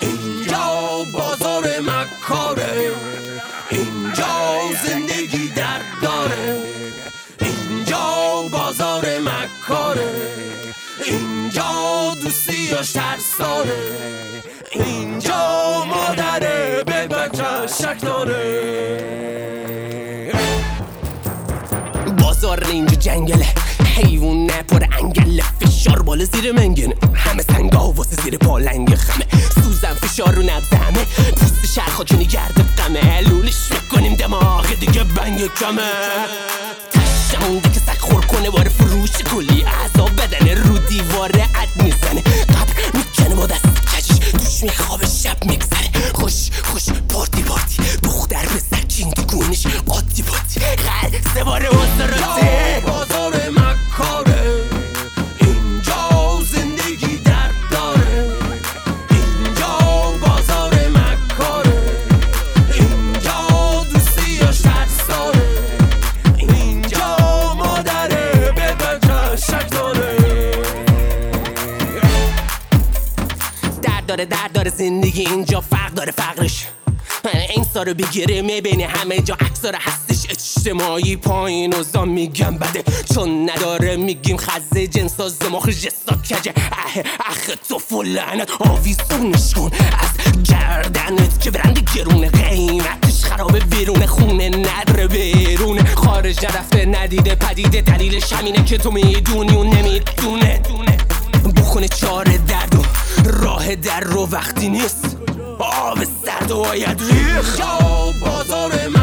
اینجا بازار مکاره اینجا زندگی در داره اینجا بازار مکاره اینجا دوستی و ترساره اینجا مادره به بچه شک داره. بازار اینجا جنگله حیوان نه پر انگله فشار بالا زیر منگن. همه سنگا واسه زیر پالنگ فشار رو نبز همه پوست شرخا جونی گرده قمه لولش می‌کنیم دماغ. دیگه بنگ کمه. تشمونده که سک خور کنه. باره فروش کلی اعضا بدنه. رو دیواره اد می‌زنه. قبر می‌کنه با دست کجیش توش میخوابه شب میگذره. خوش خوش. پارتی پارتی. دختر به سکین دیگونش قاطی پاتی غر سواره وزراته داره درد داره زندگی اینجا فرق داره فقرش. این سارو بگیره می‌بینی همه جا اکثر هستش. اجتماعی پایین و میگم بده. چون نداره میگیم خزه جنس از دماغ جستا کجه. اه اخ تو فلعنت آویزونش کن. از گردنت که برند گرونه قیمتش خرابه بیرون خونه نداره بیرونه خارج نرفته ندیده پدیده دلیلش همینه که تو می‌دونی و نمی‌دونه. بخونه و راه در رو وقتی نیست. آب سرد و باید اینجا بازار مکاره